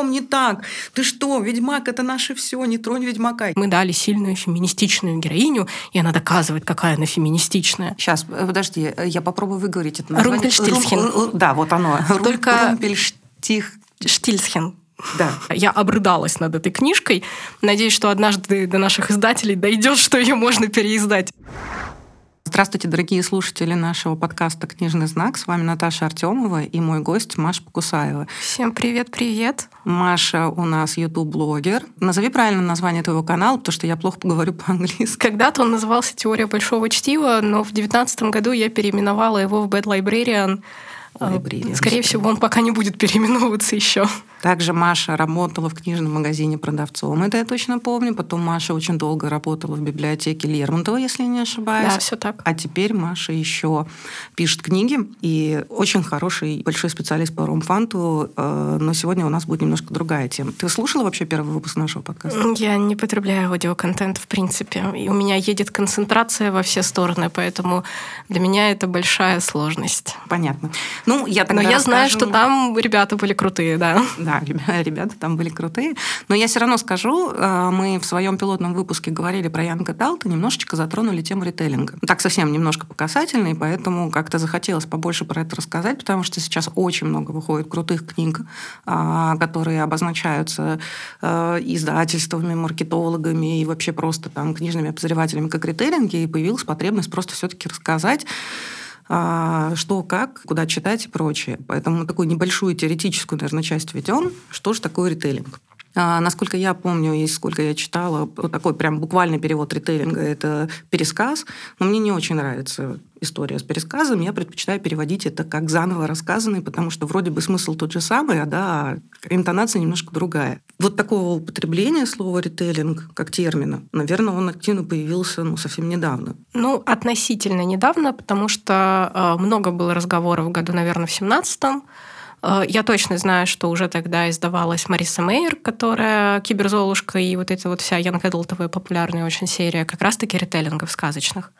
Ведьмаком не так? Ты что, Ведьмак — это наше все, не тронь Ведьмака. Мы дали сильную феминистичную героиню, и она доказывает, какая она феминистичная. Сейчас, э, подожди, э, я попробую выговорить это название. Румпельштильцхен. Да, вот оно. Только... Румпельштих... Штильцхен. Да. Я обрыдалась над этой книжкой. Надеюсь, что однажды до наших издателей дойдет, что ее можно переиздать. Здравствуйте, дорогие слушатели нашего подкаста «Книжный знак». С вами Наташа Артемова и мой гость Маша Покусаева. Всем привет-привет. Маша у нас YouTube-блогер. Назови правильно название твоего канала, потому что я плохо поговорю по-английски. Когда-то он назывался «Теория большого чтива», но в 2019 году я переименовала его в «Bad Librarian», Librarian. Скорее всего, он пока не будет переименовываться еще. Также Маша работала в книжном магазине продавцом, это я точно помню. Потом Маша очень долго работала в библиотеке Лермонтова, если не ошибаюсь. Да, все так. А теперь Маша еще пишет книги и очень хороший большой специалист по ромфанту. Э, но сегодня у нас будет немножко другая тема. Ты слушала вообще первый выпуск нашего подкаста? Я не потребляю аудиоконтент в принципе. И у меня едет концентрация во все стороны, поэтому для меня это большая сложность. Понятно. Ну, я Но я знаю, что там ребята были крутые, да. Да, ребята там были крутые. Но я все равно скажу, э, мы в своем пилотном выпуске говорили про Янга Далта, немножечко затронули тему ритейлинга. Так совсем немножко по касательной, поэтому как-то захотелось побольше про это рассказать, потому что сейчас очень много выходит крутых книг, а, которые обозначаются э, издательствами, маркетологами и вообще просто там книжными обозревателями как ритейлинги, и появилась потребность просто все-таки рассказать что, как, куда читать и прочее. Поэтому такую небольшую теоретическую, наверное, часть ведем. Что же такое ритейлинг? А, насколько я помню и сколько я читала, такой прям буквальный перевод ритейлинга – это пересказ. Но мне не очень нравится история с пересказом. Я предпочитаю переводить это как заново рассказанный, потому что вроде бы смысл тот же самый, а да, интонация немножко другая. Вот такого употребления слова ритейлинг как термина, наверное, он активно появился ну, совсем недавно. Ну, относительно недавно, потому что э, много было разговоров в году, наверное, в 17-м, Э, я точно знаю, что уже тогда издавалась Мариса Мейер, которая киберзолушка, и вот эта вот вся Янг Эдлтовая популярная очень серия как раз-таки ритейлингов сказочных.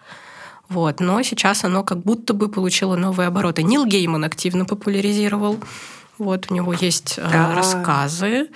Вот. Но сейчас оно как будто бы получило новые обороты. Нил Гейман активно популяризировал. Вот у него есть э, рассказы.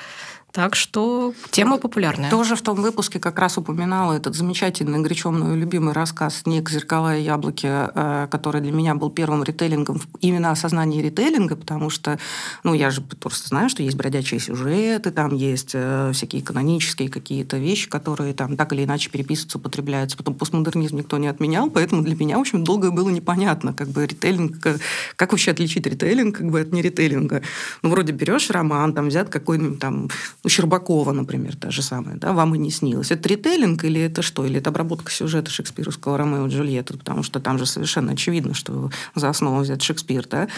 Так что тема популярная. Тоже в том выпуске как раз упоминала этот замечательный, горячо мною любимый рассказ «Ник, зеркала и яблоки», э, который для меня был первым ритейлингом именно осознание ритейлинга, потому что, ну, я же просто знаю, что есть бродячие сюжеты, там есть э, всякие канонические какие-то вещи, которые там так или иначе переписываются, употребляются. Потом постмодернизм никто не отменял, поэтому для меня, в общем, долго было непонятно, как бы ритейлинг, э, как вообще отличить ритейлинг как бы от неритейлинга. Ну, вроде берешь роман, там взят какой-нибудь там у Щербакова, например, та же самая, да, вам и не снилось. Это ритейлинг или это что? Или это обработка сюжета шекспировского Ромео и Джульетты? Потому что там же совершенно очевидно, что за основу взят Шекспир, да?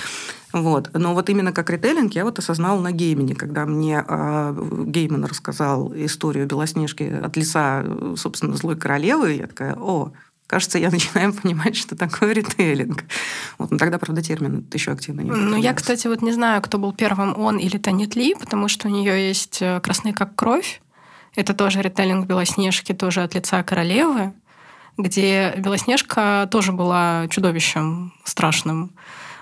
Вот. Но вот именно как ритейлинг я вот осознала на геймине, когда мне э, Гейман рассказал историю Белоснежки от лица, собственно, злой королевы, я такая, о, кажется, я начинаю понимать, что такое ритейлинг. Вот, но тогда, правда, термин еще активно не Ну, я, кстати, вот не знаю, кто был первым, он или Танит Ли, потому что у нее есть э, «Красный как кровь». Это тоже ритейлинг Белоснежки, тоже от лица королевы, где Белоснежка тоже была чудовищем страшным.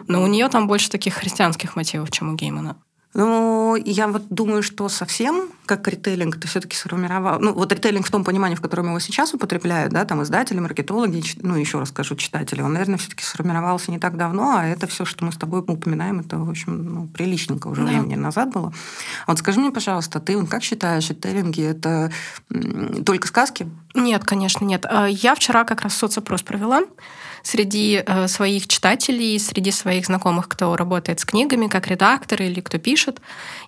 Но у нее там больше таких христианских мотивов, чем у Геймана. Ну, я вот думаю, что совсем как ритейлинг ты все-таки сформировал. Ну, вот ритейлинг в том понимании, в котором его сейчас употребляют, да, там издатели, маркетологи, ну, еще раз скажу, читатели, он, наверное, все-таки сформировался не так давно, а это все, что мы с тобой упоминаем, это, в общем, ну, приличненько уже да. времени назад было. Вот скажи мне, пожалуйста, ты вот как считаешь, ритейлинги это только сказки? Нет, конечно, нет. А, я вчера как раз соцопрос провела среди э, своих читателей, среди своих знакомых, кто работает с книгами, как редактор или кто пишет,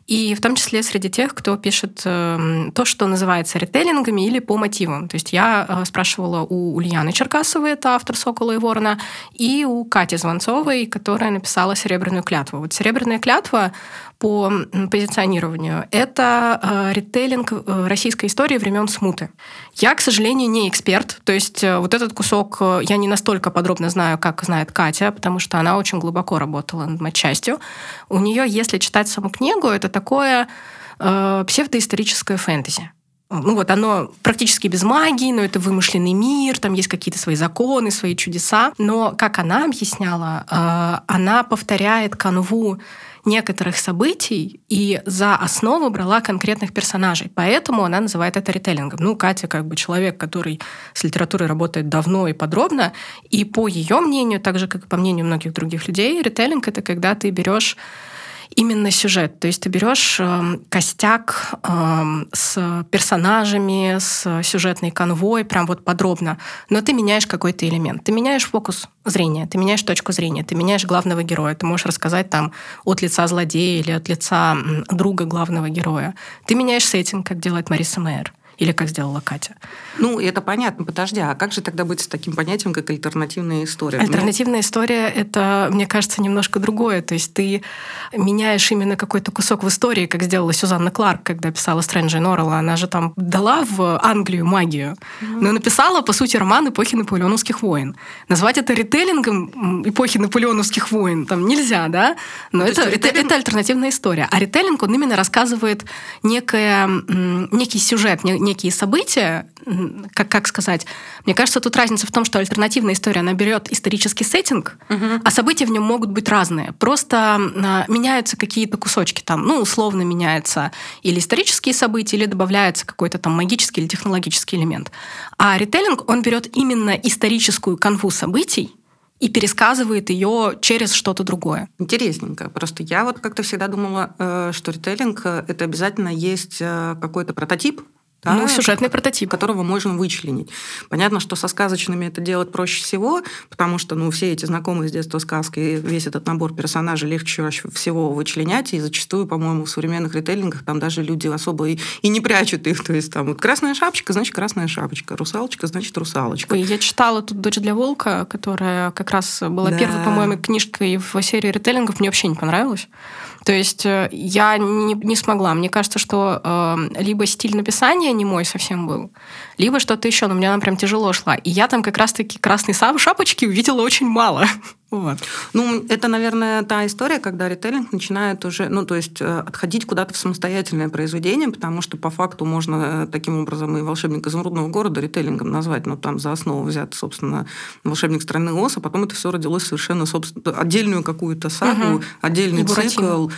и в том числе среди тех, кто пишет э, то, что называется ритейлингами или по мотивам. То есть я э, спрашивала у Ульяны Черкасовой, это автор «Сокола и ворона», и у Кати Звонцовой, которая написала «Серебряную клятву». Вот «Серебряная клятва» по позиционированию — это ритейлинг российской истории времен смуты. Я, к сожалению, не эксперт, то есть вот этот кусок я не настолько подробно знаю, как знает Катя, потому что она очень глубоко работала над матчастью. У нее, если читать саму книгу, это такое э, псевдоисторическое фэнтези. Ну вот оно практически без магии, но это вымышленный мир, там есть какие-то свои законы, свои чудеса. Но, как она объясняла, э, она повторяет канву некоторых событий и за основу брала конкретных персонажей. Поэтому она называет это ритейлингом. Ну, Катя как бы человек, который с литературой работает давно и подробно, и по ее мнению, так же, как и по мнению многих других людей, ритейлинг — это когда ты берешь именно сюжет. То есть ты берешь э, костяк э, с персонажами, с сюжетной конвой, прям вот подробно, но ты меняешь какой-то элемент. Ты меняешь фокус зрения, ты меняешь точку зрения, ты меняешь главного героя. Ты можешь рассказать там от лица злодея или от лица друга главного героя. Ты меняешь сеттинг, как делает Мариса Мэйр. Или как сделала Катя? Ну, это понятно. Подожди, а как же тогда быть с таким понятием, как альтернативная история? Альтернативная история — это, мне кажется, немножко другое. То есть ты меняешь именно какой-то кусок в истории, как сделала Сюзанна Кларк, когда писала «Стрэнджа Норрелла». Она же там дала в Англию магию, но написала, по сути, роман эпохи наполеоновских войн. Назвать это ритейлингом эпохи наполеоновских войн там нельзя, да? Но это, это, ритейлинг... это альтернативная история. А ритейлинг, он именно рассказывает некое, некий сюжет, некие события, как, как сказать, мне кажется, тут разница в том, что альтернативная история, она берет исторический сеттинг, угу. а события в нем могут быть разные. Просто а, меняются какие-то кусочки там, ну, условно меняются или исторические события, или добавляется какой-то там магический или технологический элемент. А ритейлинг, он берет именно историческую канву событий, и пересказывает ее через что-то другое. Интересненько. Просто я вот как-то всегда думала, э, что ритейлинг э, — это обязательно есть э, какой-то прототип, да, ну, сюжетный прототип. Которого можно вычленить. Понятно, что со сказочными это делать проще всего, потому что ну, все эти знакомые с детства сказки, весь этот набор персонажей легче всего вычленять, и зачастую, по-моему, в современных ритейлингах там даже люди особо и, и не прячут их. То есть там вот красная шапочка, значит красная шапочка, русалочка, значит русалочка. Я читала тут «Дочь для волка», которая как раз была да. первой, по-моему, книжкой в серии ритейлингов, мне вообще не понравилась. То есть э, я не, не смогла. Мне кажется, что э, либо стиль написания не мой совсем был, либо что-то еще, но мне она прям тяжело шла. И я там как раз-таки красной шапочки увидела очень мало. Вот. Ну, это, наверное, та история, когда ритейлинг начинает уже, ну, то есть э, отходить куда-то в самостоятельное произведение, потому что по факту можно э, таким образом и «Волшебник изумрудного города» ритейлингом назвать, ну, там за основу взят, собственно, «Волшебник страны Оз», а потом это все родилось совершенно собственно, отдельную какую-то сагу, угу. отдельный цикл.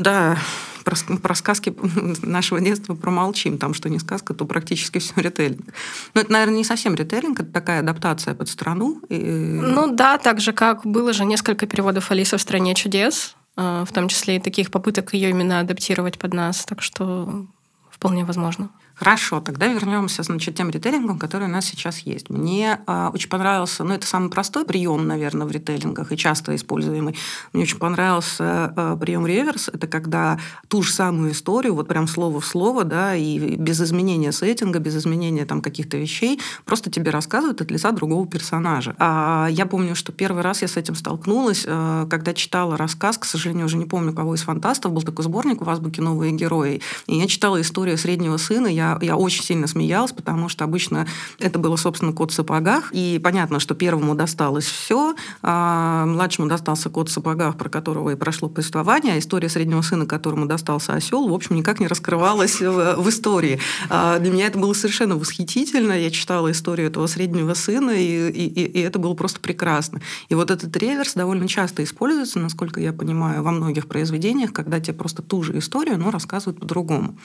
Да, про, про сказки нашего детства промолчим. Там, что не сказка, то практически все ритейлинг. Но это, наверное, не совсем ритейлинг, это такая адаптация под страну. И... Ну да, так же, как было же несколько переводов Алисы в «Стране чудес», э, в том числе и таких попыток ее именно адаптировать под нас. Так что вполне возможно. Хорошо, тогда вернемся, значит, тем ритейлингам, которые у нас сейчас есть. Мне э, очень понравился, ну, это самый простой прием, наверное, в ритейлингах и часто используемый. Мне очень понравился э, прием реверс. Это когда ту же самую историю, вот прям слово в слово, да, и без изменения сеттинга, без изменения там каких-то вещей, просто тебе рассказывают от лица другого персонажа. А я помню, что первый раз я с этим столкнулась, э, когда читала рассказ, к сожалению, уже не помню, кого из фантастов, был такой сборник в азбуке «Новые герои», и я читала историю среднего сына, я я, очень сильно смеялась, потому что обычно это было, собственно, кот в сапогах. И понятно, что первому досталось все, а младшему достался кот в сапогах, про которого и прошло повествование. А история среднего сына, которому достался осел, в общем, никак не раскрывалась в, в истории. А для меня это было совершенно восхитительно. Я читала историю этого среднего сына, и, и, и это было просто прекрасно. И вот этот реверс довольно часто используется, насколько я понимаю, во многих произведениях, когда тебе просто ту же историю, но рассказывают по-другому.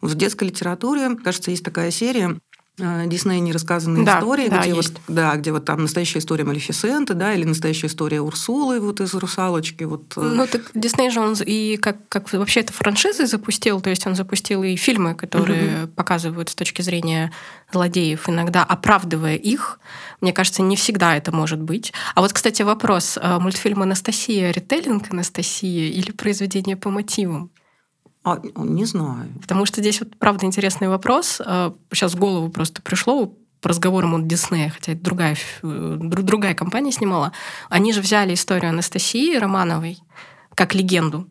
В детской литературе, кажется, есть такая серия э, Дисней нерассказанные да, истории, да, где, есть. вот, да, где вот там настоящая история Малефисенты, да, или настоящая история Урсулы вот из «Русалочки». Вот. Э. Ну, так Дисней же он и как, как вообще это франшизы запустил, то есть он запустил и фильмы, которые угу. показывают с точки зрения злодеев, иногда оправдывая их. Мне кажется, не всегда это может быть. А вот, кстати, вопрос. Э, мультфильм «Анастасия» — ритейлинг «Анастасия» или произведение по мотивам? А, не знаю. Потому что здесь вот правда интересный вопрос. Сейчас а, в голову просто пришло по разговорам от Диснея, хотя это другая, э, другая компания снимала. Они же взяли историю Анастасии Романовой как легенду,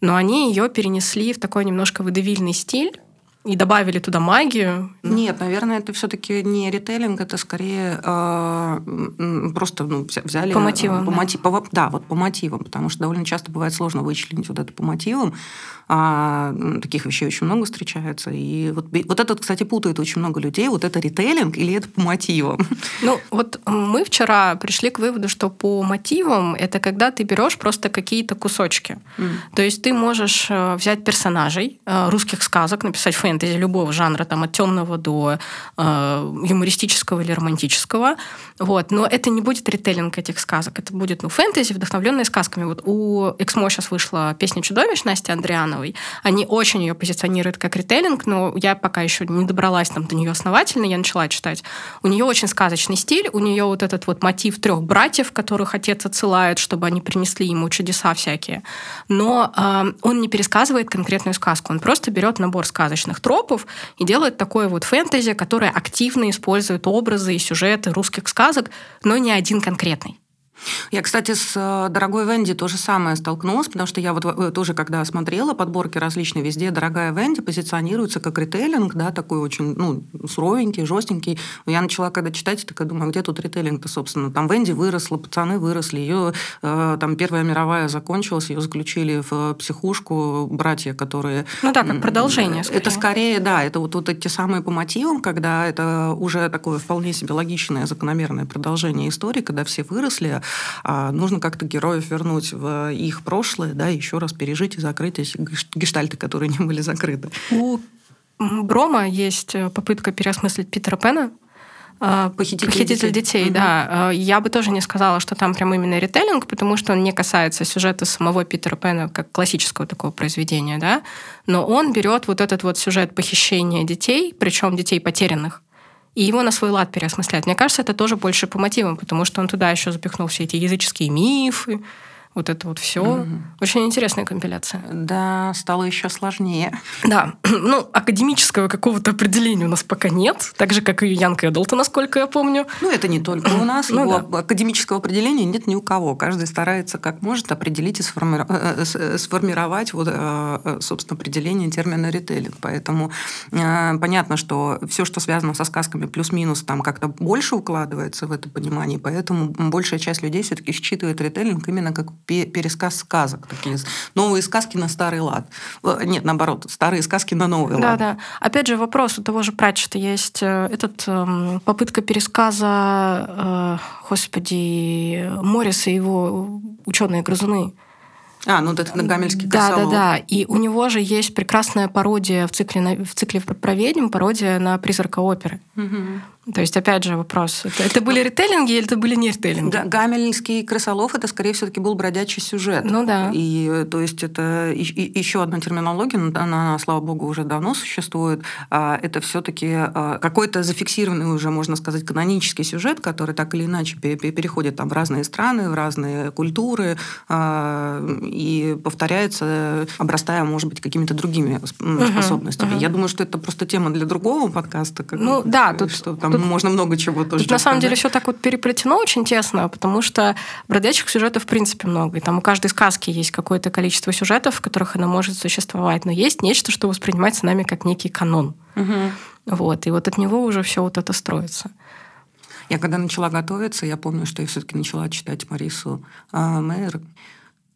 но они ее перенесли в такой немножко выдавильный стиль, и добавили туда магию. Нет, наверное, это все-таки не ритейлинг, это скорее э, просто ну, взяли... По мотивам. По да. Мотив, по, да, вот по мотивам, потому что довольно часто бывает сложно вычленить вот это по мотивам. А, таких вещей очень много встречается. И вот, вот это, кстати, путает очень много людей. Вот это ритейлинг или это по мотивам? Ну, вот мы вчера пришли к выводу, что по мотивам это когда ты берешь просто какие-то кусочки. Mm. То есть ты можешь э, взять персонажей э, русских сказок, написать фэнтези любого жанра, там от темного до э, юмористического или романтического. Вот. Но это не будет ритейлинг этих сказок. Это будет ну, фэнтези, вдохновленные сказками. Вот у Эксмо сейчас вышла песня «Чудовищ» Насти Андриановой. Они очень ее позиционируют как ритейлинг, но я пока еще не добралась там до нее основательно, я начала читать. У нее очень сказочный стиль, у нее вот этот вот мотив трех братьев, которых отец отсылает, чтобы они принесли ему чудеса всякие. Но э, он не пересказывает конкретную сказку, он просто берет набор сказочных тропов и делает такое вот фэнтези, которое активно использует образы и сюжеты русских сказок, но не один конкретный. Я, кстати, с э, дорогой Венди то же самое столкнулась, потому что я вот э, тоже, когда смотрела подборки различные, везде дорогая Венди позиционируется как ритейлинг, да, такой очень, ну, суровенький, жестенький. Я начала когда читать, такая думаю, а где тут ритейлинг-то, собственно? Там Венди выросла, пацаны выросли, ее э, там Первая мировая закончилась, ее заключили в психушку братья, которые... Ну да, как продолжение. Скорее. Это скорее, да, это вот, вот эти самые по мотивам, когда это уже такое вполне себе логичное, закономерное продолжение истории, когда все выросли, а нужно как-то героев вернуть в их прошлое, да, еще раз пережить и закрыть эти гештальты, которые не были закрыты. У Брома есть э, попытка переосмыслить Питера Пэна, а, Похититель, Похититель детей, детей угу. да. Я бы тоже не сказала, что там прям именно ритейлинг, потому что он не касается сюжета самого Питера Пэна как классического такого произведения, да. Но он берет вот этот вот сюжет похищения детей, причем детей потерянных, и его на свой лад переосмысляют. Мне кажется, это тоже больше по мотивам, потому что он туда еще запихнул все эти языческие мифы, вот это вот все. Угу. Очень интересная компиляция. Да, стало еще сложнее. Да, ну, академического какого-то определения у нас пока нет, так же, как и Янка Эдлта, насколько я помню. Ну, это не только у нас. Ну, Его да. академического определения нет ни у кого. Каждый старается как может определить и сформи... Э, э, сформировать, вот, э, собственно, определение термина ритейлинг. Поэтому понятно, что все, что связано со сказками плюс-минус, там как-то больше укладывается в это понимание, поэтому большая часть людей все-таки считывает ритейлинг именно как пересказ сказок. Такие новые сказки на старый лад. Э, нет, наоборот, старые сказки на новый да, лад. Да, да. Опять же, вопрос у того же Пратчета есть э, этот эм, попытка пересказа, э, господи, Морриса и его ученые грызуны. А, ну это Гамельский Да, да, да. И у него же есть прекрасная пародия в цикле, в цикле про ведьм, пародия на призрака оперы. Угу. То есть, опять же, вопрос. Это, это были ритейлинги или это были не ритейлинги? Да, Гамельский крысолов это, скорее всего, таки был бродячий сюжет. Ну да. И то есть это еще одна терминология, она, она, слава богу, уже давно существует. А, это все-таки а, какой-то зафиксированный уже, можно сказать, канонический сюжет, который так или иначе переходит там в разные страны, в разные культуры а, и повторяется, обрастая, может быть, какими-то другими способностями. Угу, Я думаю, что это просто тема для другого подкаста. Как, ну да, тут, что там Тут, можно много чего тоже. Тут, на самом деле все так вот переплетено очень тесно, потому что бродячих сюжетов в принципе много. И там у каждой сказки есть какое-то количество сюжетов, в которых она может существовать. Но есть нечто, что воспринимается нами как некий канон. Угу. Вот. И вот от него уже все вот это строится. Я когда начала готовиться, я помню, что я все-таки начала читать Марису э, Мейер.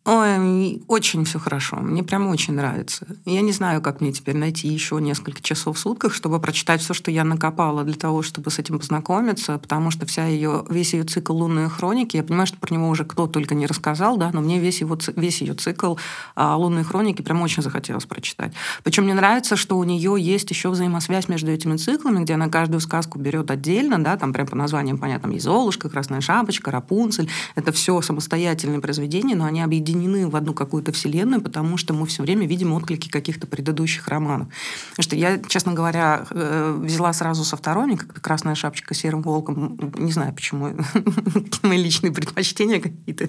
Ой, очень все хорошо. Мне прям очень нравится. Я не знаю, как мне теперь найти еще несколько часов в сутках, чтобы прочитать все, что я накопала для того, чтобы с этим познакомиться, потому что вся ее, весь ее цикл «Лунные хроники», я понимаю, что про него уже кто только не рассказал, да, но мне весь, его, весь ее цикл а, «Лунные хроники» прям очень захотелось прочитать. Причем мне нравится, что у нее есть еще взаимосвязь между этими циклами, где она каждую сказку берет отдельно, да, там прям по названиям понятно, «Золушка», «Красная шапочка», «Рапунцель». Это все самостоятельные произведения, но они объединены объединены в одну какую-то вселенную, потому что мы все время видим отклики каких-то предыдущих романов. Потому что я, честно говоря, э, взяла сразу со второй, как «Красная шапочка» серым волком. Не знаю, почему. Мои личные предпочтения какие-то.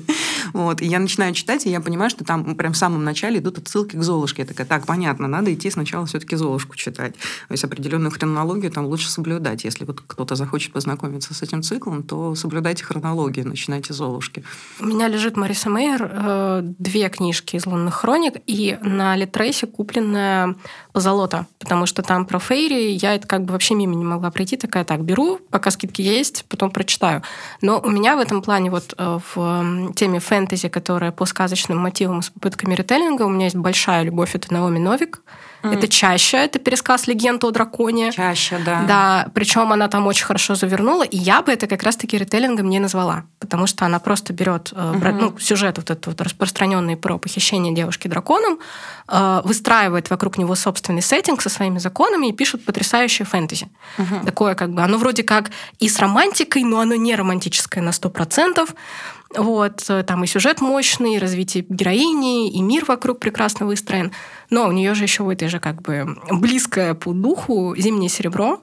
Вот. И я начинаю читать, и я понимаю, что там прям в самом начале идут отсылки к Золушке. Я такая, так, понятно, надо идти сначала все-таки Золушку читать. То есть определенную хронологию там лучше соблюдать. Если вот кто-то захочет познакомиться с этим циклом, то соблюдайте хронологию, начинайте Золушки. У меня лежит Мариса Мейер, э, две книжки из «Лунных хроник» и на Литрейсе купленная «Позолота», потому что там про Фейри я это как бы вообще мимо не могла пройти. Такая, так, беру, пока скидки есть, потом прочитаю. Но у меня в этом плане вот э, в теме фэнтези, которая по сказочным мотивам с попытками ритейлинга, у меня есть большая любовь. Это Наоми Новик. Mm. Это чаще, это пересказ легенды о драконе. Чаще, да. Да, причем она там очень хорошо завернула, и я бы это как раз-таки ритейлингом не назвала, потому что она просто берет mm-hmm. ну, сюжет вот этот вот распространенный про похищение девушки драконом, э, выстраивает вокруг него собственный сеттинг со своими законами и пишет потрясающее фэнтези. Mm-hmm. Такое как бы, оно вроде как и с романтикой, но оно не романтическое на 100%. Вот, э, там и сюжет мощный, и развитие героини, и мир вокруг прекрасно выстроен. Но у нее же еще в этой же как бы близкое по духу «Зимнее серебро».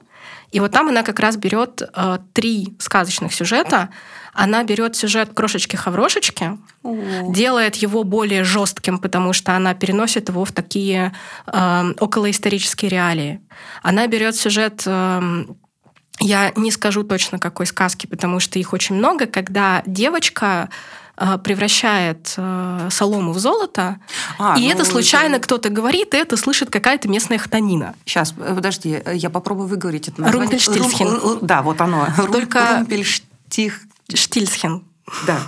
И вот там она как раз берет э, три сказочных сюжета. Она берет сюжет крошечки-хаврошечки, делает его более жестким, потому что она переносит его в такие э, околоисторические реалии. Она берет сюжет э, я не скажу точно какой сказки, потому что их очень много, когда девочка э, превращает э, солому в золото, а, и ну, это случайно это... кто-то говорит, и это слышит какая-то местная хтонина. Сейчас, э, подожди, я попробую выговорить это название. Румпельштильсхен. Рум, да, вот оно. Только Румпельштих... Штильсхен. Да.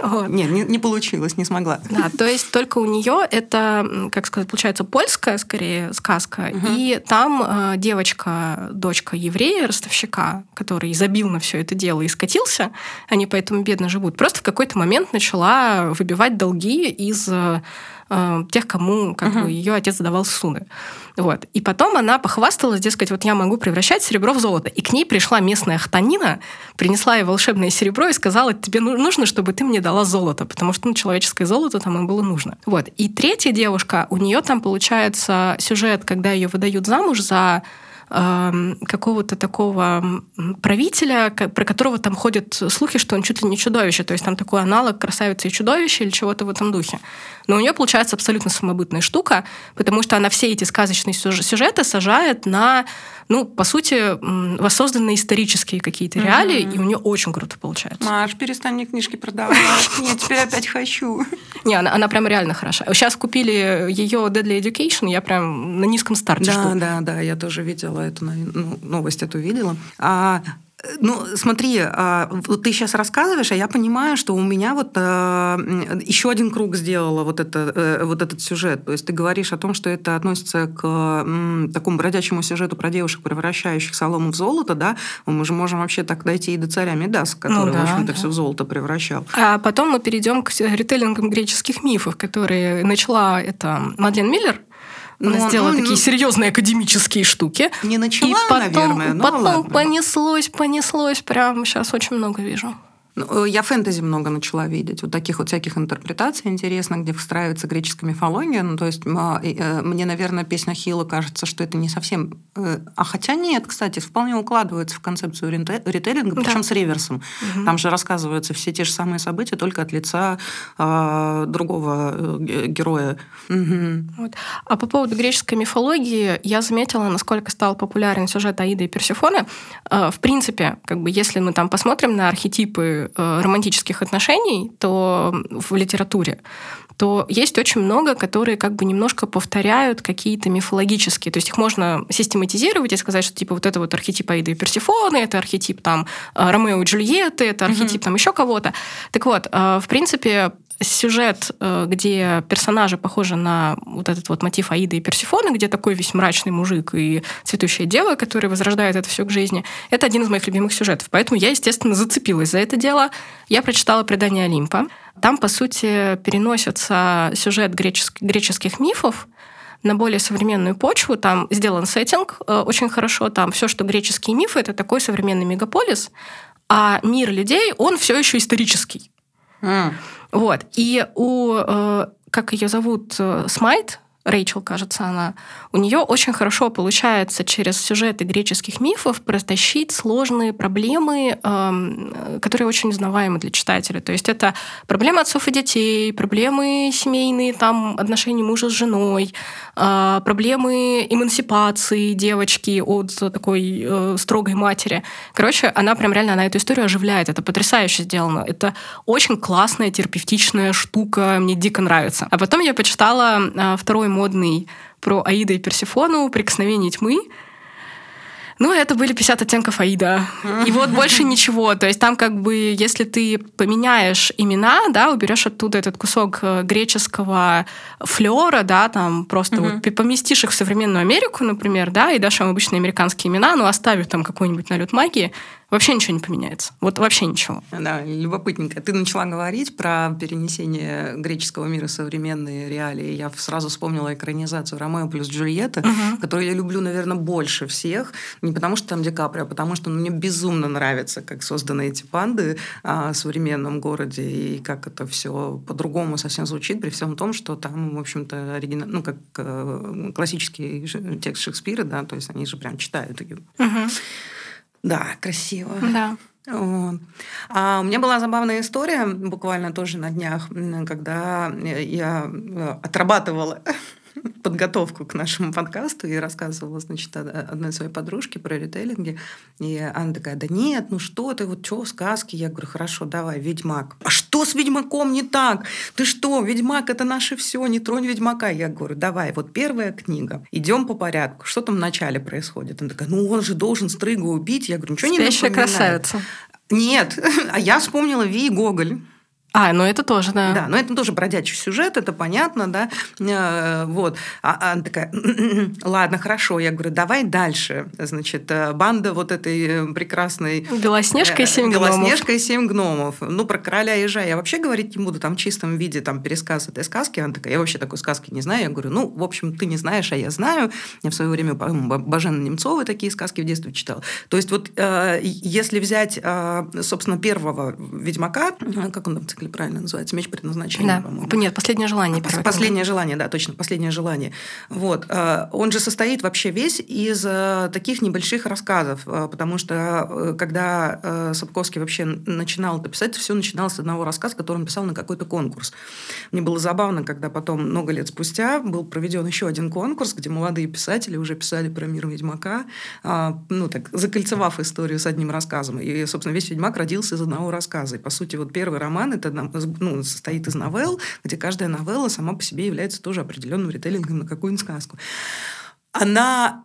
Вот. Не, не, не получилось, не смогла. Да, то есть только у нее это, как сказать, получается польская скорее сказка, угу. и там э, девочка, дочка еврея, ростовщика, который забил на все это дело и скатился, они поэтому бедно живут, просто в какой-то момент начала выбивать долги из э, тех, кому как uh-huh. бы, ее отец давал суды. Вот. И потом она похвасталась, дескать, вот я могу превращать серебро в золото. И к ней пришла местная хтонина, принесла ей волшебное серебро и сказала, тебе ну, нужно, чтобы ты мне дала золото, потому что ну, человеческое золото там им было нужно. Вот. И третья девушка, у нее там получается сюжет, когда ее выдают замуж за какого-то такого правителя, про которого там ходят слухи, что он чуть ли не чудовище, то есть там такой аналог красавицы и чудовища или чего-то в этом духе. Но у нее получается абсолютно самобытная штука, потому что она все эти сказочные сюжеты сажает на, ну, по сути, воссозданные исторические какие-то реалии, mm-hmm. и у нее очень круто получается. Маш, перестань мне книжки продавать. Я теперь опять хочу. Не, она, она прям реально хороша. Сейчас купили ее Deadly Education, я прям на низком старте Да, жду. да, да, я тоже видела эту ну, новость, эту видела. А ну, смотри, а, вот ты сейчас рассказываешь, а я понимаю, что у меня вот а, еще один круг сделала вот, это, э, вот этот сюжет. То есть ты говоришь о том, что это относится к такому бродячему сюжету про девушек, превращающих солому в золото, да? Мы же можем вообще так дойти и до царя Медаса, который, ну, да, в общем-то, да. все в золото превращал. А потом мы перейдем к ритейлингам греческих мифов, которые начала это Мадлен Миллер, она ну, сделала ну, такие ну, серьезные академические штуки. Не начала, и потом, наверное, но потом ладно. понеслось, понеслось, прям сейчас очень много вижу. Ну, э, я фэнтези много начала видеть, вот таких вот всяких интерпретаций интересных, где встраивается греческая мифология. Ну, то есть э, мне, наверное, песня Хила кажется, что это не совсем... Э, а хотя нет, кстати, вполне укладывается в концепцию ритейлинга, да. причем с реверсом. Угу. Там же рассказываются все те же самые события, только от лица э, другого героя. Угу. Вот. А по поводу греческой мифологии я заметила, насколько стал популярен сюжет Аиды и Персифоны. В принципе, как бы, если мы там посмотрим на архетипы романтических отношений, то в литературе, то есть очень много, которые как бы немножко повторяют какие-то мифологические. То есть их можно систематизировать и сказать, что типа вот это вот архетип Аиды и Персифоны, это архетип там э, Ромео и Джульетты, это архетип mm-hmm. там еще кого-то. Так вот, э, в принципе, сюжет, э, где персонажи похожи на вот этот вот мотив Аиды и Персифоны, где такой весь мрачный мужик и цветущая дева, который возрождает это все к жизни, это один из моих любимых сюжетов. Поэтому я, естественно, зацепилась за это дело. Я прочитала «Предание Олимпа». Там, по сути, переносится сюжет греческих, греческих мифов, на более современную почву. Там сделан сеттинг э, очень хорошо. Там все, что греческие мифы, это такой современный мегаполис, а мир людей, он все еще исторический. Вот. И у, э, как ее зовут, э, Смайт, Рэйчел, кажется, она, у нее очень хорошо получается через сюжеты греческих мифов протащить сложные проблемы, эм, которые очень узнаваемы для читателя. То есть это проблемы отцов и детей, проблемы семейные, там, отношения мужа с женой, э, проблемы эмансипации девочки от такой э, строгой матери. Короче, она прям реально на эту историю оживляет. Это потрясающе сделано. Это очень классная терапевтичная штука. Мне дико нравится. А потом я почитала э, второй модный про Аида и Персифону «Прикосновение тьмы», ну, это были 50 оттенков Аида. И вот больше ничего. То есть там как бы, если ты поменяешь имена, да, уберешь оттуда этот кусок э, греческого флера, да, там просто угу. вот поместишь их в современную Америку, например, да, и дашь им обычные американские имена, но оставив там какой-нибудь налет магии, вообще ничего не поменяется. Вот вообще ничего. Да, любопытненько. Ты начала говорить про перенесение греческого мира в современные реалии. Я сразу вспомнила экранизацию «Ромео плюс Джульетта», угу. которую я люблю, наверное, больше всех. Не потому что там Ди Каприо, а потому что ну, мне безумно нравится, как созданы эти панды а, в современном городе и как это все по-другому совсем звучит, при всем том, что там, в общем-то, оригинал, ну, как э, классический текст Шекспира, да, то есть они же прям читают ее. Угу. Да, красиво. Да. Вот. А у меня была забавная история, буквально тоже на днях, когда я э, отрабатывала подготовку к нашему подкасту и рассказывала, значит, одной своей подружке про ритейлинги. И она такая, да нет, ну что ты, вот что, сказки? Я говорю, хорошо, давай, Ведьмак. А что с Ведьмаком не так? Ты что, Ведьмак это наше все, не тронь Ведьмака. Я говорю, давай, вот первая книга, идем по порядку. Что там в начале происходит? Она такая, ну он же должен Стрыгу убить. Я говорю, ничего не напоминает. красавица. Нет, а я вспомнила Ви Гоголь. А, ну это тоже, да. Да, но это тоже бродячий сюжет, это понятно, да. Э, вот. А она такая, «М-м-м, ладно, хорошо. Я говорю, давай дальше. Значит, э, банда вот этой прекрасной... Белоснежка и семь гномов. Белоснежка и семь гномов. Ну, про короля ежа я вообще говорить не буду, там в чистом виде там пересказ этой сказки. Она такая, я вообще такой сказки не знаю. Я говорю, ну, в общем, ты не знаешь, а я знаю. Я в свое время, по-моему, Бажена Немцовой такие сказки в детстве читала. То есть вот э, если взять, собственно, первого Ведьмака, как он там цикле правильно называется, меч предназначения, да. по-моему. Нет, последнее желание. Первое последнее желание, да, точно, последнее желание. Вот. Э, он же состоит вообще весь из э, таких небольших рассказов, э, потому что когда Сапковский вообще начинал это писать, все начиналось с одного рассказа, который он писал на какой-то конкурс. Мне было забавно, когда потом, много лет спустя, был проведен еще один конкурс, где молодые писатели уже писали про мир Ведьмака, ну, так, закольцевав историю с одним рассказом. И, собственно, весь Ведьмак родился из одного рассказа. И, по сути, вот первый роман — это ну, состоит из новелл, где каждая новелла сама по себе является тоже определенным ритейлингом на какую-нибудь сказку. Она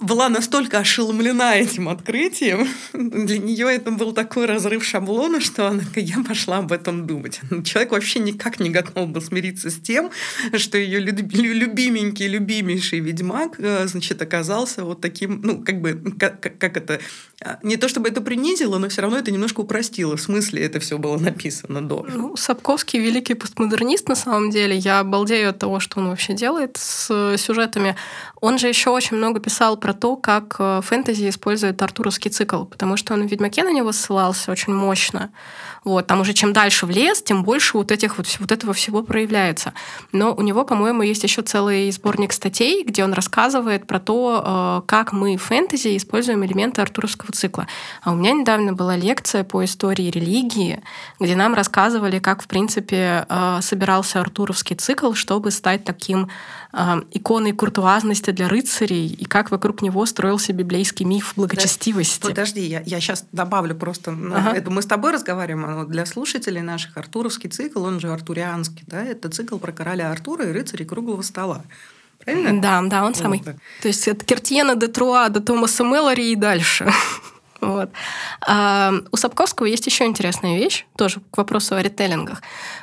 была настолько ошеломлена этим открытием, для нее это был такой разрыв шаблона, что она, я пошла об этом думать. Человек вообще никак не готов был смириться с тем, что ее любименький, любимейший ведьмак, э, значит, оказался вот таким, ну, как бы, как, как это, а, не то чтобы это принизило, но все равно это немножко упростило. В смысле это все было написано до. Ну, Сапковский великий постмодернист на самом деле. Я обалдею от того, что он вообще делает с сюжетами. Он же еще очень много писал про то, как э, фэнтези использует артуровский цикл, потому что он в «Ведьмаке» на него ссылался очень мощно. Вот, там уже чем дальше в лес, тем больше вот, этих, вот, вот этого всего проявляется. Но у него, по-моему, есть еще целый сборник статей, где он рассказывает про то, э, как мы в фэнтези используем элементы артуровского цикла. А у меня недавно была лекция по истории религии, где нам рассказывали, как, в принципе, э, собирался артуровский цикл, чтобы стать таким иконой куртуазности для рыцарей, и как вокруг него строился библейский миф благочестивости. Подожди, я, я сейчас добавлю просто. Ну, ага. Это мы с тобой разговариваем, для слушателей наших Артуровский цикл, он же артурианский, да, это цикл про короля Артура и рыцарей круглого стола. Правильно? Да, да, он самый. Вот. То есть от Кертьена до Труа до Томаса Мэллори и дальше. Вот. А у Сапковского есть еще интересная вещь, тоже к вопросу о ритейлингах.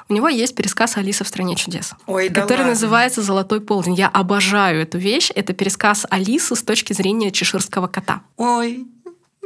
У него есть пересказ Алисы в стране чудес, Ой, да который ладно. называется Золотой полдень. Я обожаю эту вещь. Это пересказ Алисы с точки зрения чеширского кота. Ой,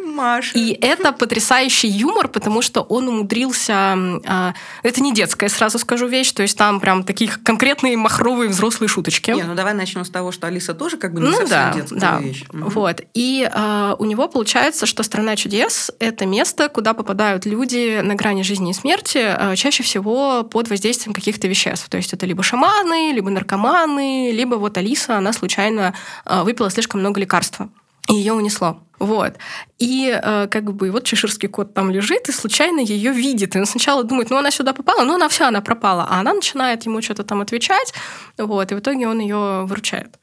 Маша. И это потрясающий юмор, потому что он умудрился... Э, это не детская, сразу скажу, вещь, то есть там прям такие конкретные махровые взрослые шуточки. Не, ну давай начнем с того, что Алиса тоже как бы не ну, совсем да, детская да. вещь. Вот. И э, у него получается, что «Страна чудес» — это место, куда попадают люди на грани жизни и смерти, э, чаще всего под воздействием каких-то веществ. То есть это либо шаманы, либо наркоманы, либо вот Алиса, она случайно э, выпила слишком много лекарства и ее унесло. Вот. И э, как бы вот чеширский кот там лежит и случайно ее видит. И он сначала думает, ну она сюда попала, ну она все, она пропала. А она начинает ему что-то там отвечать, вот, и в итоге он ее выручает.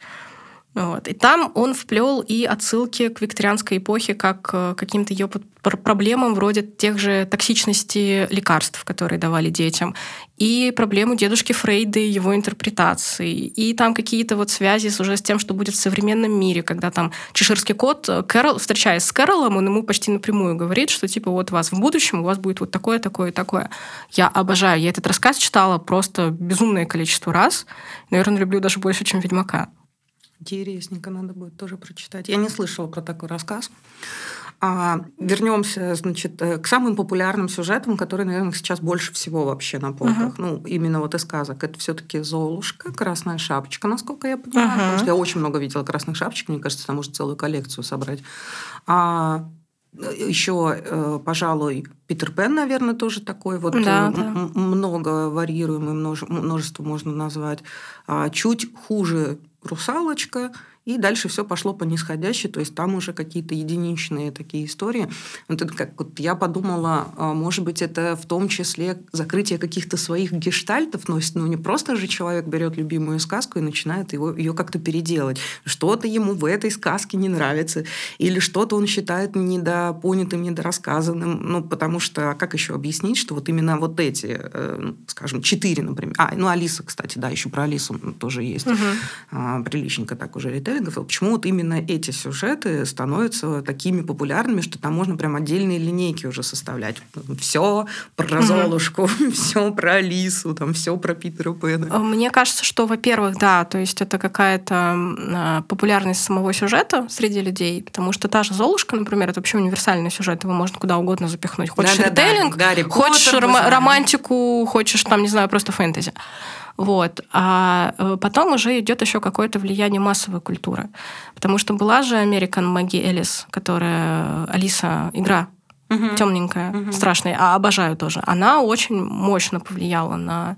Вот. И там он вплел и отсылки к викторианской эпохе, как к каким-то ее проблемам вроде тех же токсичности лекарств, которые давали детям, и проблему дедушки Фрейда и его интерпретации, и там какие-то вот связи уже с тем, что будет в современном мире, когда там чеширский кот, Кэрол, встречаясь с Кэролом, он ему почти напрямую говорит, что типа вот вас в будущем у вас будет вот такое, такое, такое. Я обожаю. Я этот рассказ читала просто безумное количество раз. Наверное, люблю даже больше, чем «Ведьмака». Интересненько, надо будет тоже прочитать. Я не слышала про такой рассказ. А, вернемся, значит, э, к самым популярным сюжетам, которые, наверное, сейчас больше всего вообще на полках. Uh-huh. Ну, именно вот из сказок. Это все-таки Золушка, Красная шапочка, насколько я понимаю. Uh-huh. Потому что я очень много видела красных шапочек. Мне кажется, там можно целую коллекцию собрать. А еще, э, пожалуй, Питер Пен, наверное, тоже такой вот да, да. много варьируемый, множество можно назвать. А чуть хуже русалочка, и дальше все пошло по нисходящей, то есть там уже какие-то единичные такие истории. Вот это как вот я подумала, а, может быть, это в том числе закрытие каких-то своих гештальтов, но ну, не просто же человек берет любимую сказку и начинает его, ее как-то переделать. Что-то ему в этой сказке не нравится, или что-то он считает недопонятым, недорассказанным, ну, потому что, а как еще объяснить, что вот именно вот эти, э, скажем, четыре, например, а, ну, Алиса, кстати, да, еще про Алису тоже есть, угу. приличненько так уже ритейлингов, почему вот именно эти сюжеты становятся такими популярными, что там можно прям отдельные линейки уже составлять. Все про. Золушку, все про Алису, там все про Питера Пэна. А, мне кажется, что, во-первых, да, то есть это какая-то а, популярность самого сюжета среди людей, потому что та же Золушка, например, это вообще универсальный сюжет, его можно куда угодно запихнуть. Хочешь ритейлинг, хочешь ром- романтику, хочешь там, не знаю, просто фэнтези. Вот. А э, потом уже идет еще какое-то влияние массовой культуры. Потому что была же American Маги Элис, которая Алиса игра угу. темненькая, угу. страшная, а обожаю тоже. Она очень мощно повлияла на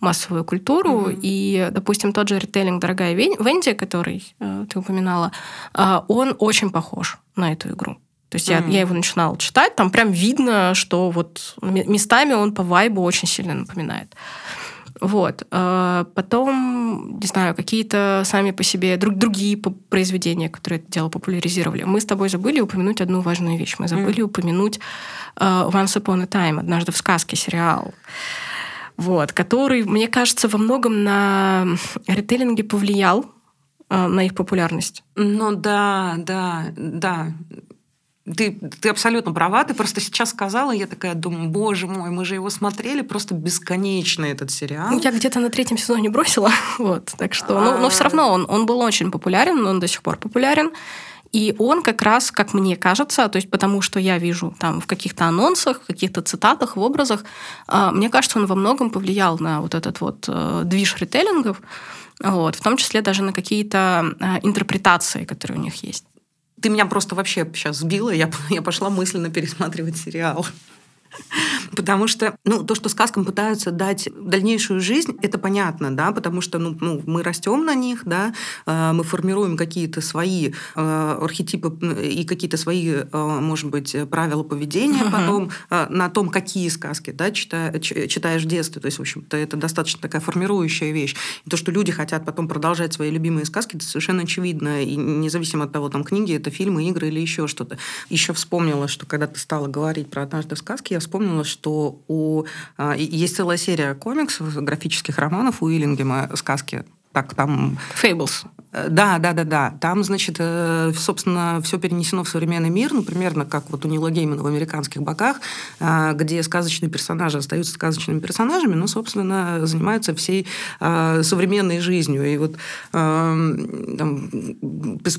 массовую культуру. Mm-hmm. И, допустим, тот же ритейлинг «Дорогая Венди», который э, ты упоминала, э, он очень похож на эту игру. То есть mm-hmm. я, я его начинала читать, там прям видно, что вот местами он по вайбу очень сильно напоминает. Вот. А потом, не знаю, какие-то сами по себе друг, другие произведения, которые это дело популяризировали. Мы с тобой забыли упомянуть одну важную вещь. Мы забыли mm. упомянуть uh, Once Upon a Time, однажды в сказке сериал. Вот, который, мне кажется, во многом на ритейлинге повлиял uh, на их популярность. Ну да, да, да. Ты, ты абсолютно права, ты просто сейчас сказала, я такая думаю, боже мой, мы же его смотрели просто бесконечно, этот сериал. Ну, я где-то на третьем сезоне бросила, вот, так что, ну, но все равно он, он был очень популярен, он до сих пор популярен. И он как раз, как мне кажется, то есть потому что я вижу там в каких-то анонсах, в каких-то цитатах, в образах, а, мне кажется, он во многом повлиял на вот этот вот э, движ ритейлингов, вот, в том числе даже на какие-то э, интерпретации, которые у них есть. Ты меня просто вообще сейчас сбила, я, я пошла мысленно пересматривать сериал. Потому что, ну, то, что сказкам пытаются дать дальнейшую жизнь, это понятно, да, потому что, ну, ну мы растем на них, да, э, мы формируем какие-то свои э, архетипы и какие-то свои, э, может быть, правила поведения uh-huh. потом на том, какие сказки, да, читаешь в детстве. То есть, в общем-то, это достаточно такая формирующая вещь. И то, что люди хотят потом продолжать свои любимые сказки, это совершенно очевидно. И независимо от того, там, книги, это фильмы, игры или еще что-то. Еще вспомнила, что когда ты стала говорить про «Однажды в сказке», я вспомнила, что у... А, есть целая серия комиксов, графических романов у Иллингема, сказки так, там... Фейблс. Э, да, да, да, да. Там, значит, э, собственно, все перенесено в современный мир, ну, примерно как вот у Нила Геймана в «Американских богах», э, где сказочные персонажи остаются сказочными персонажами, но, собственно, занимаются всей современной жизнью. И вот там,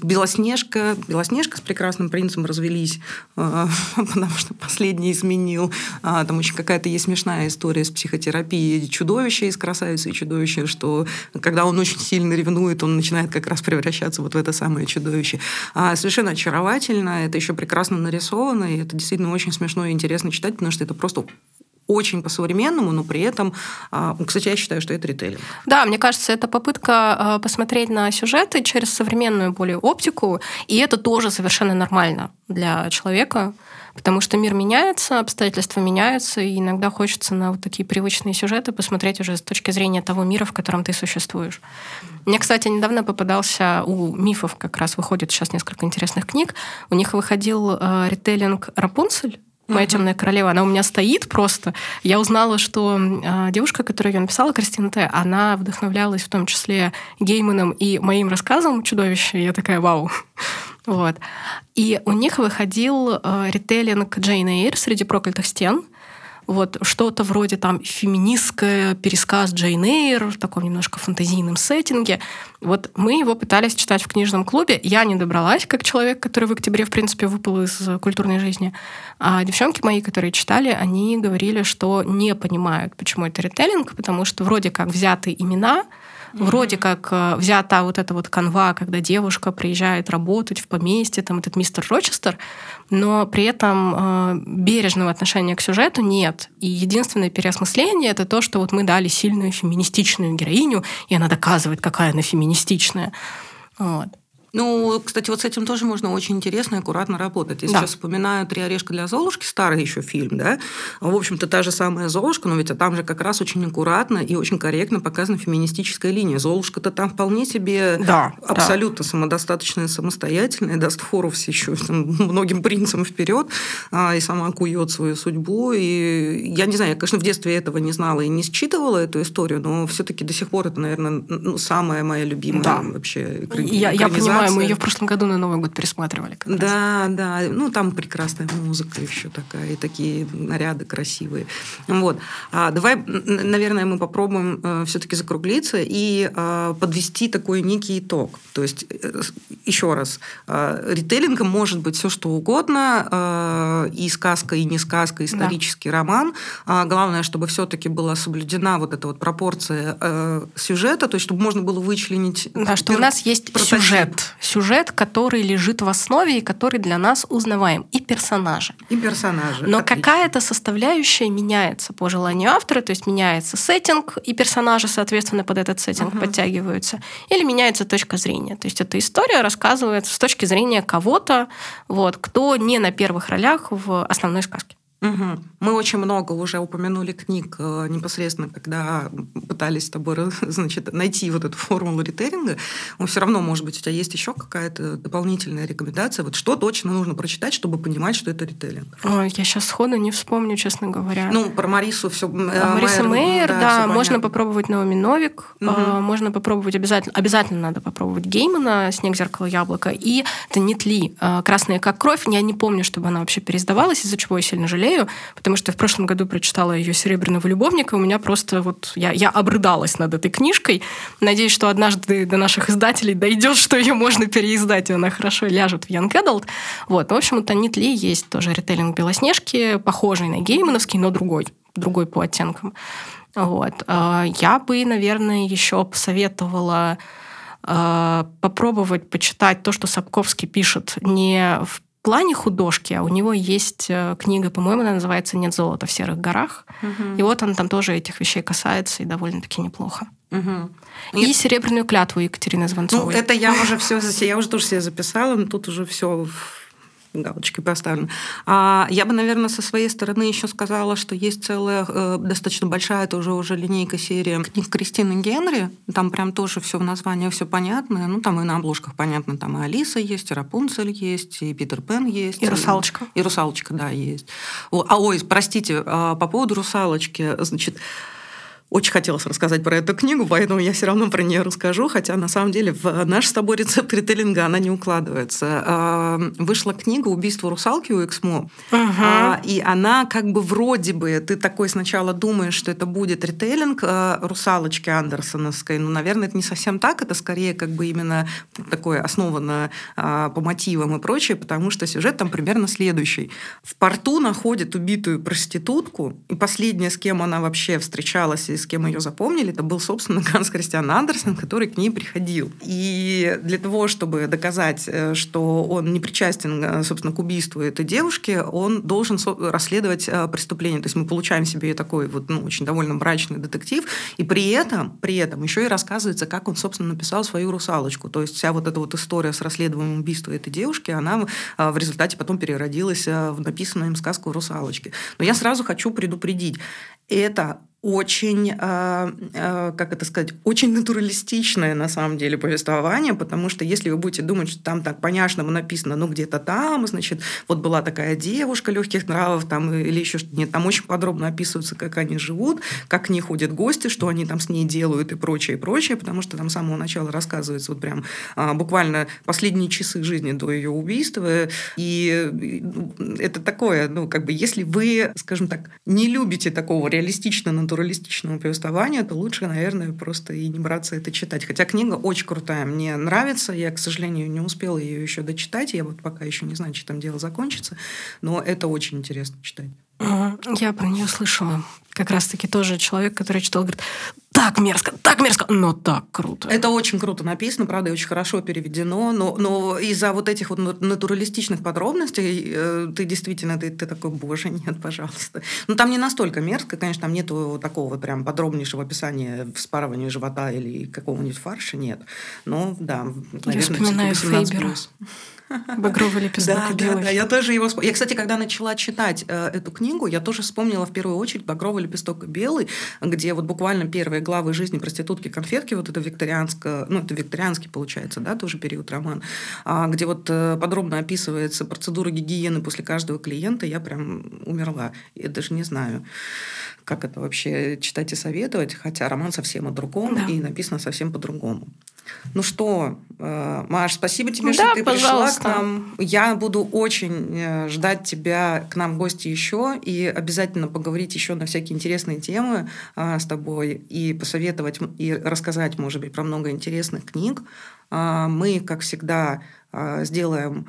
Белоснежка, Белоснежка с прекрасным принцем развелись, потому что последний изменил. Там очень какая-то есть смешная история с психотерапией чудовища из «Красавицы и чудовища», что когда он очень сильно ревнует, он начинает как раз превращаться вот в это самое чудовище. А совершенно очаровательно, это еще прекрасно нарисовано, и это действительно очень смешно и интересно читать, потому что это просто очень по-современному, но при этом, а, кстати, я считаю, что это ритейлинг. Да, мне кажется, это попытка а, посмотреть на сюжеты через современную более оптику, и это тоже совершенно нормально для человека, потому что мир меняется, обстоятельства меняются, и иногда хочется на вот такие привычные сюжеты посмотреть уже с точки зрения того мира, в котором ты существуешь. Мне, кстати, недавно попадался у мифов, как раз выходит сейчас несколько интересных книг. У них выходил э, ритейлинг «Рапунцель», моя темная королева, она у меня стоит просто. Я узнала, что э, девушка, которая ее написала, Кристина Т., она вдохновлялась в том числе Гейманом и моим рассказом «Чудовище». И я такая, вау. Вот. И у них выходил э, ритейлинг Джейн Эйр «Среди проклятых стен», вот что-то вроде там феминистское пересказ Джейн Эйр в таком немножко фантазийном сеттинге. Вот мы его пытались читать в книжном клубе. Я не добралась, как человек, который в октябре, в принципе, выпал из культурной жизни. А девчонки мои, которые читали, они говорили, что не понимают, почему это ритейлинг, потому что вроде как взяты имена, Вроде как э, взята вот эта вот канва, когда девушка приезжает работать в поместье, там этот мистер Рочестер, но при этом э, бережного отношения к сюжету нет. И единственное переосмысление — это то, что вот мы дали сильную феминистичную героиню, и она доказывает, какая она феминистичная. Вот. Ну, кстати, вот с этим тоже можно очень интересно и аккуратно работать. Я да. сейчас вспоминаю «Три орешка для Золушки», старый еще фильм, да? В общем-то, та же самая Золушка, но ведь там же как раз очень аккуратно и очень корректно показана феминистическая линия. Золушка-то там вполне себе да, абсолютно да. самодостаточная, самостоятельная, даст фору еще там, многим принцам вперед а, и сама кует свою судьбу. И я не знаю, я, конечно, в детстве этого не знала и не считывала эту историю, но все-таки до сих пор это, наверное, ну, самая моя любимая да. вообще я, я понимаю понимаю, мы ее в прошлом году на Новый год пересматривали. да, раз. да. Ну, там прекрасная музыка еще такая, и такие наряды красивые. Вот. А, давай, наверное, мы попробуем э, все-таки закруглиться и э, подвести такой некий итог. То есть, э, еще раз, э, ритейлингом может быть все, что угодно, э, и сказка, и не сказка, исторический да. роман. А главное, чтобы все-таки была соблюдена вот эта вот пропорция э, сюжета, то есть, чтобы можно было вычленить... Да, что у нас есть прототип. сюжет сюжет, который лежит в основе и который для нас узнаваем, и персонажи. И персонажи. Но какая-то составляющая меняется по желанию автора, то есть меняется сеттинг, и персонажи, соответственно, под этот сеттинг угу. подтягиваются, или меняется точка зрения. То есть эта история рассказывается с точки зрения кого-то, вот, кто не на первых ролях в основной сказке. Угу. Мы очень много уже упомянули книг э, непосредственно, когда пытались с тобой значит, найти вот эту формулу ритейлинга. Но все равно, может быть, у тебя есть еще какая-то дополнительная рекомендация? Вот что точно нужно прочитать, чтобы понимать, что это ритейлинг? Ой, я сейчас сходу не вспомню, честно говоря. Ну, про Марису все. Э, Мариса Мейер, да, да можно попробовать Наоми Новик, угу. можно попробовать обязательно, обязательно надо попробовать Геймана «Снег, зеркало, яблоко» и Танит Ли «Красная как кровь». Я не помню, чтобы она вообще переиздавалась, из-за чего я сильно жалею жалею, потому что в прошлом году прочитала ее «Серебряного любовника», у меня просто вот... Я, я обрыдалась над этой книжкой. Надеюсь, что однажды до наших издателей дойдет, что ее можно переиздать, и она хорошо ляжет в Young Adult. Вот. В общем, у Танит Ли есть тоже ритейлинг «Белоснежки», похожий на геймановский, но другой, другой по оттенкам. Вот. А, я бы, наверное, еще посоветовала а, попробовать почитать то, что Сапковский пишет не в плане художки, а у него есть э, книга, по-моему, она называется «Нет золота в серых горах». Угу. И вот он там тоже этих вещей касается, и довольно-таки неплохо. Угу. И Нет. «Серебряную клятву» Екатерины Звонцовой. Ну, это я уже все, я уже тоже себе записала, но тут уже все галочки поставлены. А я бы, наверное, со своей стороны еще сказала, что есть целая э, достаточно большая тоже уже линейка серии книг Кристины Генри. Там прям тоже все в названии все понятно. Ну, там и на обложках понятно, там и Алиса есть, и Рапунцель есть, и Питер Пен есть. И Русалочка. И, Русалочка, да, есть. А, ой, простите, а, по поводу Русалочки, значит, очень хотелось рассказать про эту книгу, поэтому я все равно про нее расскажу, хотя на самом деле в наш с тобой рецепт ритейлинга она не укладывается. А, вышла книга «Убийство русалки» у Эксмо, uh-huh. и она как бы вроде бы, ты такой сначала думаешь, что это будет ритейлинг а, русалочки андерсоновской, но, наверное, это не совсем так, это скорее как бы именно такое основано по мотивам и прочее, потому что сюжет там примерно следующий. В порту находят убитую проститутку, и последняя, с кем она вообще встречалась и с кем ее запомнили, это был, собственно, Ганс Кристиан Андерсен, который к ней приходил. И для того, чтобы доказать, э, что он не причастен, э, собственно, к убийству этой девушки, он должен расследовать э, преступление. То есть мы получаем себе такой вот, ну, очень довольно мрачный детектив, и при этом, при этом еще и рассказывается, как он, собственно, написал свою «Русалочку». То есть вся вот эта вот история с расследованием убийства этой девушки, она в результате потом переродилась в написанную им сказку «Русалочки». Но я сразу хочу предупредить, это очень, а, а, как это сказать, очень натуралистичное на самом деле повествование, потому что если вы будете думать, что там так понятно написано, ну где-то там, значит, вот была такая девушка легких нравов там или еще что-то, нет, там очень подробно описывается, как они живут, как к ней ходят гости, что они там с ней делают и прочее, и прочее, потому что там с самого начала рассказывается вот прям а, буквально последние часы жизни до ее убийства, и это такое, ну как бы, если вы, скажем так, не любите такого реалистично натуралистичного повествования, то лучше, наверное, просто и не браться это читать. Хотя книга очень крутая, мне нравится. Я, к сожалению, не успела ее еще дочитать. Я вот пока еще не знаю, что там дело закончится. Но это очень интересно читать. Я про нее слышала. Как раз-таки тоже человек, который читал, говорит, так мерзко, так мерзко, но так круто. Это очень круто написано, правда, и очень хорошо переведено, но, но из-за вот этих вот натуралистичных подробностей э, ты действительно, ты, ты такой, боже, нет, пожалуйста. Ну, там не настолько мерзко, конечно, там нету такого прям подробнейшего описания вспарывания живота или какого-нибудь фарша, нет. Но, да, наверное, Я вспоминаю Фейбера. Багровый лепесток да, да, да, я тоже его... Я, кстати, когда начала читать э, эту книгу, я тоже вспомнила в первую очередь «Багровый лепесток и белый», где вот буквально первые главы жизни проститутки-конфетки, вот это викторианское, ну, это викторианский, получается, да, тоже период роман, а, где вот э, подробно описывается процедура гигиены после каждого клиента, я прям умерла. Я даже не знаю, как это вообще читать и советовать, хотя роман совсем о другом да. и написано совсем по-другому. Ну что, э, Маш, спасибо тебе, да, что ты пожалуйста. пришла к нам. Я буду очень э, ждать тебя к нам в гости еще и обязательно поговорить еще на всякие интересные темы э, с тобой и посоветовать и рассказать, может быть, про много интересных книг. Мы, как всегда, сделаем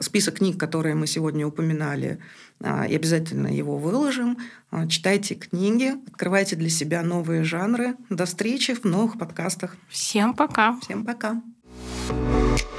список книг, которые мы сегодня упоминали, а, и обязательно его выложим. А, читайте книги, открывайте для себя новые жанры. До встречи в новых подкастах. Всем пока. Всем пока. thank you